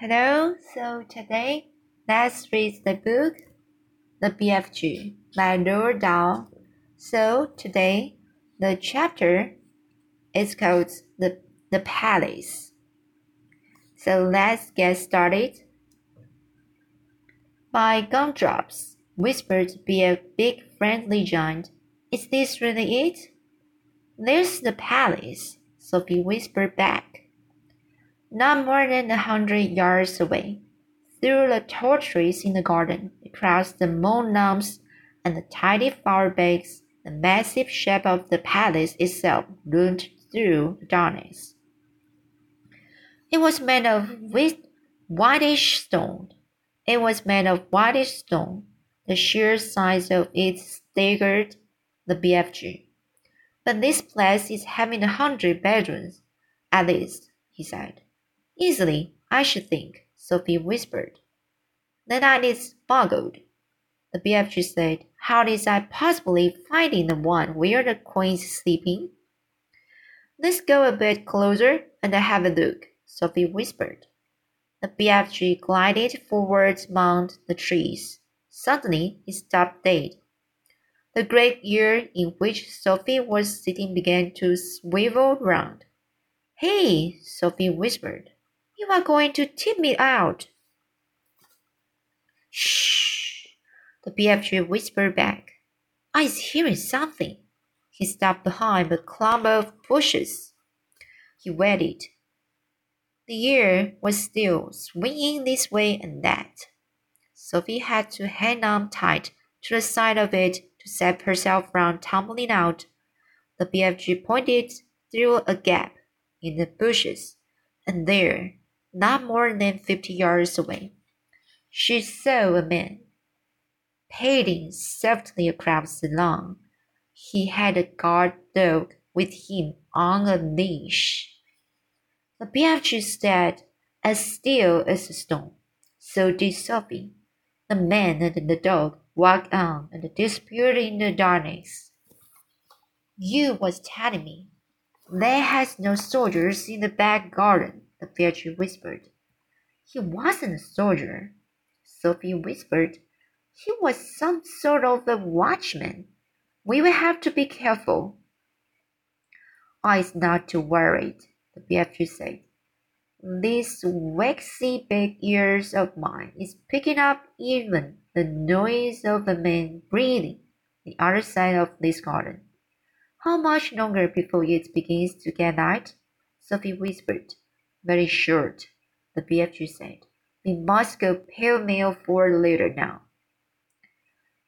Hello, so today let's read the book The BFG by Roald Dahl. So today the chapter is called The, the Palace. So let's get started. By gumdrops, whispered be a big friendly giant. Is this really it? There's the palace, Sophie whispered back. Not more than a hundred yards away, through the tall trees in the garden, across the lawns and the tidy flower beds, the massive shape of the palace itself loomed through the darkness. It was made of whitish stone. It was made of whitish stone. The sheer size of it staggered the BFG. But this place is having a hundred bedrooms, at least, he said. Easily, I should think, Sophie whispered. Then I is boggled. The BFG said, How is I possibly finding the one where the queen's sleeping? Let's go a bit closer and have a look, Sophie whispered. The BFG glided forward among the trees. Suddenly, it stopped dead. The great ear in which Sophie was sitting began to swivel round. Hey, Sophie whispered. You are going to tip me out. Shh, the BFG whispered back. I is hearing something. He stopped behind a clump of bushes. He waited. The air was still swinging this way and that. Sophie had to hang on tight to the side of it to save herself from tumbling out. The BFG pointed through a gap in the bushes, and there, not more than fifty yards away, she saw a man padding softly across the lawn. He had a guard dog with him on a leash. The BFG stood as still as a stone. So did Sophie. The man and the dog walked on and disappeared in the darkness. You was telling me there has no soldiers in the back garden, the fairy whispered. He wasn't a soldier, Sophie whispered. He was some sort of a watchman. We will have to be careful. I's not too worried, the BFG said. These waxy big ears of mine is picking up even the noise of a man breathing the other side of this garden. How much longer before it begins to get light? Sophie whispered. Very short, the BFG said. We must go pale mail for later now.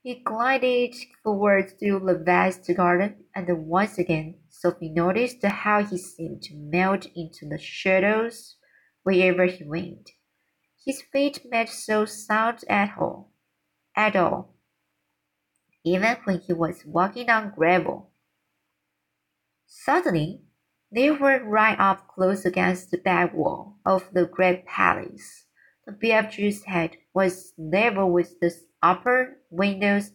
He glided forward through the vast garden, and once again Sophie noticed how he seemed to melt into the shadows wherever he went. His feet made no sound at all at all, even when he was walking on gravel. Suddenly, they were right up close against the back wall of the great palace. The BFG's head was level with the upper windows,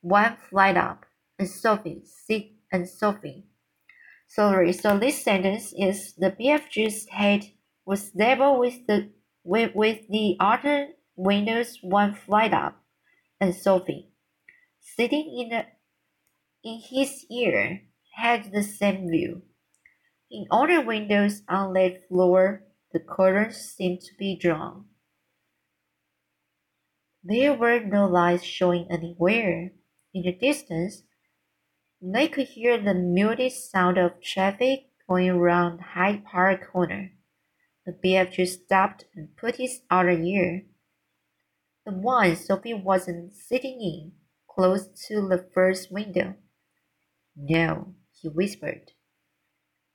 one flight up, and Sophie, sit and Sophie. Sorry, so this sentence is the BFG's head was level with the with, with the outer windows one flight up and Sophie, sitting in the in his ear, had the same view. In all the windows on that floor, the curtains seemed to be drawn. There were no lights showing anywhere. In the distance, they could hear the muted sound of traffic going around Hyde Park Corner. The BFG stopped and put his other ear the one Sophie wasn't sitting in, close to the first window. No, he whispered.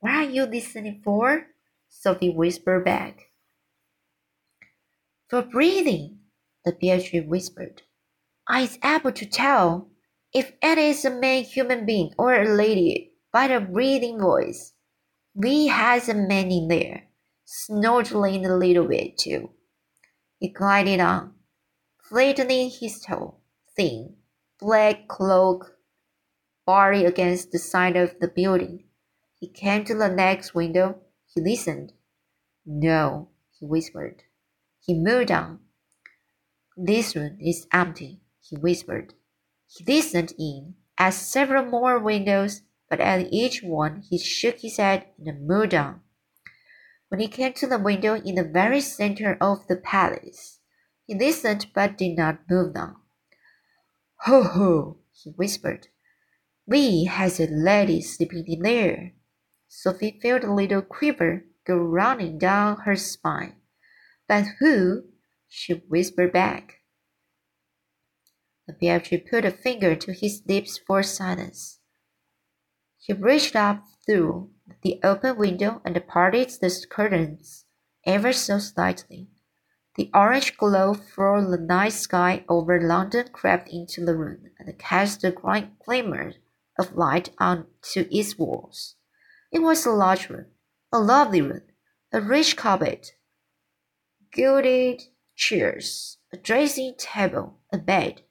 What are you listening for? Sophie whispered back. For breathing, the BFG whispered. I is able to tell if it is a man human being or a lady by the breathing voice. We has a man in there, snorting a little bit too. He glided on, flattening his tall, thin, black cloak body against the side of the building. He came to the next window. He listened. No, he whispered. He moved on. This room is empty, he whispered. He listened in at several more windows, but at each one he shook his head and moved on. When he came to the window in the very center of the palace, he listened but did not move on. Ho ho, he whispered. We has a lady sleeping in there. Sophie felt a little quiver go running down her spine. But who? she whispered back. The BFG put a finger to his lips for silence. He reached up through the open window and parted the curtains ever so slightly. The orange glow from the night sky over London crept into the room and cast a glimmer of light onto its walls. It was a large room, a lovely room, a rich carpet, gilded chairs, a dressing table, a bed,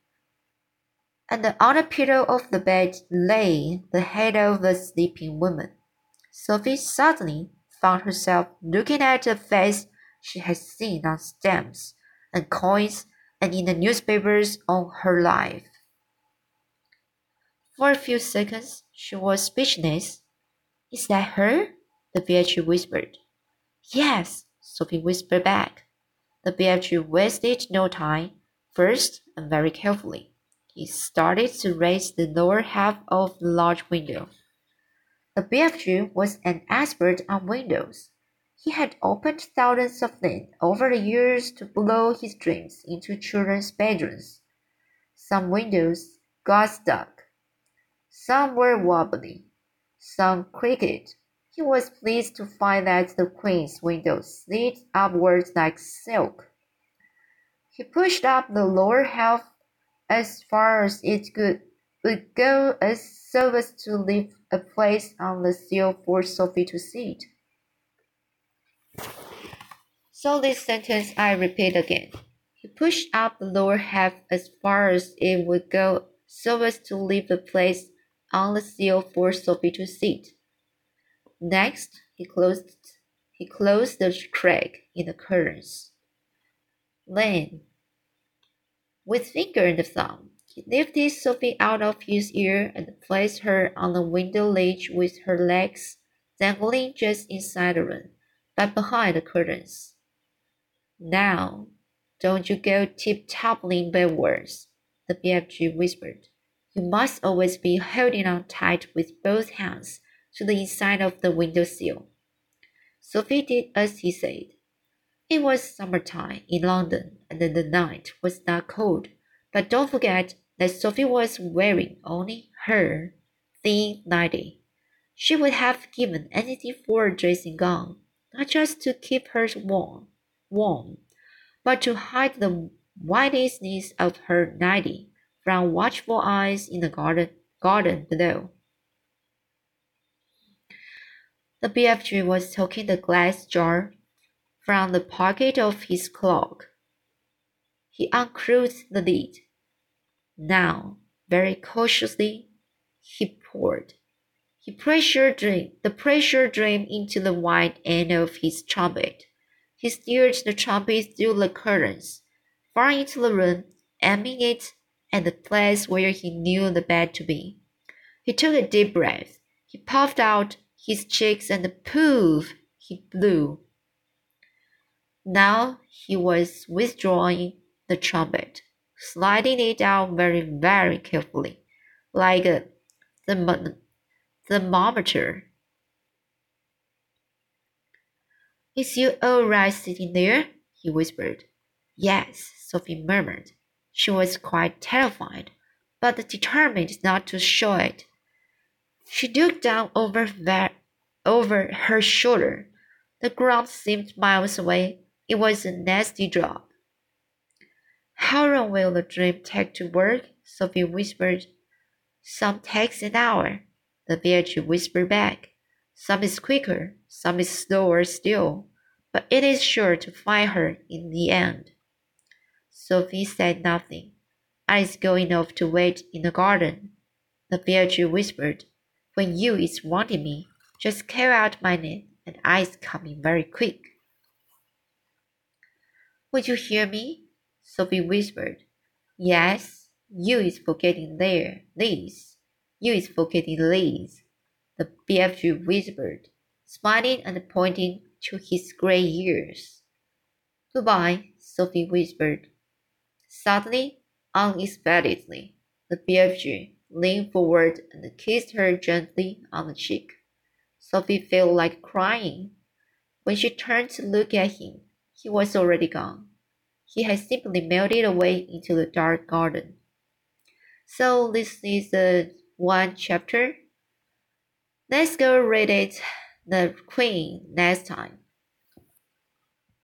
and on a pillow of the bed lay the head of a sleeping woman. Sophie suddenly found herself looking at a face she had seen on stamps and coins and in the newspapers all her life. For a few seconds she was speechless. Is that her? The BFG whispered. Yes, Sophie whispered back. The BFG wasted no time. First, and very carefully, he started to raise the lower half of the large window. The BFG was an expert on windows. He had opened thousands of them over the years to blow his dreams into children's bedrooms. Some windows got stuck. Some were wobbly. Some creaked. He was pleased to find that the queen's window slid upwards like silk. He pushed up the lower half as far as it could would go as so as to leave a place on the sill for Sophie to sit. So this sentence I repeat again. He pushed up the lower half as far as it would go so as to leave a place on the sill for Sophie to sit. Next, he closed he closed the crack in the curtains. Then, with finger and thumb, he lifted Sophie out of his ear and placed her on the window ledge with her legs dangling just inside the room, but behind the curtains. Now, don't you go tip-toppling backwards, the BFG whispered. You must always be holding on tight with both hands to the inside of the window sill. Sophie did as he said. It was summertime in London and the night was not cold, but don't forget that Sophie was wearing only her thin nightie. She would have given anything for a dressing gown, not just to keep her warm, warm, but to hide the whiteness of her nightie from watchful eyes in the garden, garden below. The BFG was taking the glass jar from the pocket of his cloak. He unscrewed the lid. Now, very cautiously, he poured. He pressure drained the pressure drain into the wide end of his trumpet. He steered the trumpet through the curtains, far into the room, aiming it at the place where he knew the bed to be. He took a deep breath. He puffed out his cheeks and poof, he blew. Now he was withdrawing the trumpet, sliding it out very, very carefully, like a thermometer. Is you all right sitting there? he whispered. Yes, Sophie murmured. She was quite terrified, but determined not to show it. She looked down over, over her shoulder. The ground seemed miles away. It was a nasty drop. How long will the dream take to work? Sophie whispered. Some takes an hour, the BFG whispered back. Some is quicker, some is slower still, but it is sure to find her in the end. Sophie said nothing. Is going off to wait in the garden, the BFG whispered. When you is wanting me, just call out my name, and I's coming very quick. Would you hear me? Sophie whispered. Yes, you is forgetting there, Liz. You is forgetting Liz. The BFG whispered, smiling and pointing to his gray ears. Goodbye, Sophie whispered. Suddenly, unexpectedly, the BFG leaned forward and kissed her gently on the cheek. Sophie felt like crying. When she turned to look at him, he was already gone. He had simply melted away into the dark garden. So this is the one chapter. Let's go read it, the Queen, next time.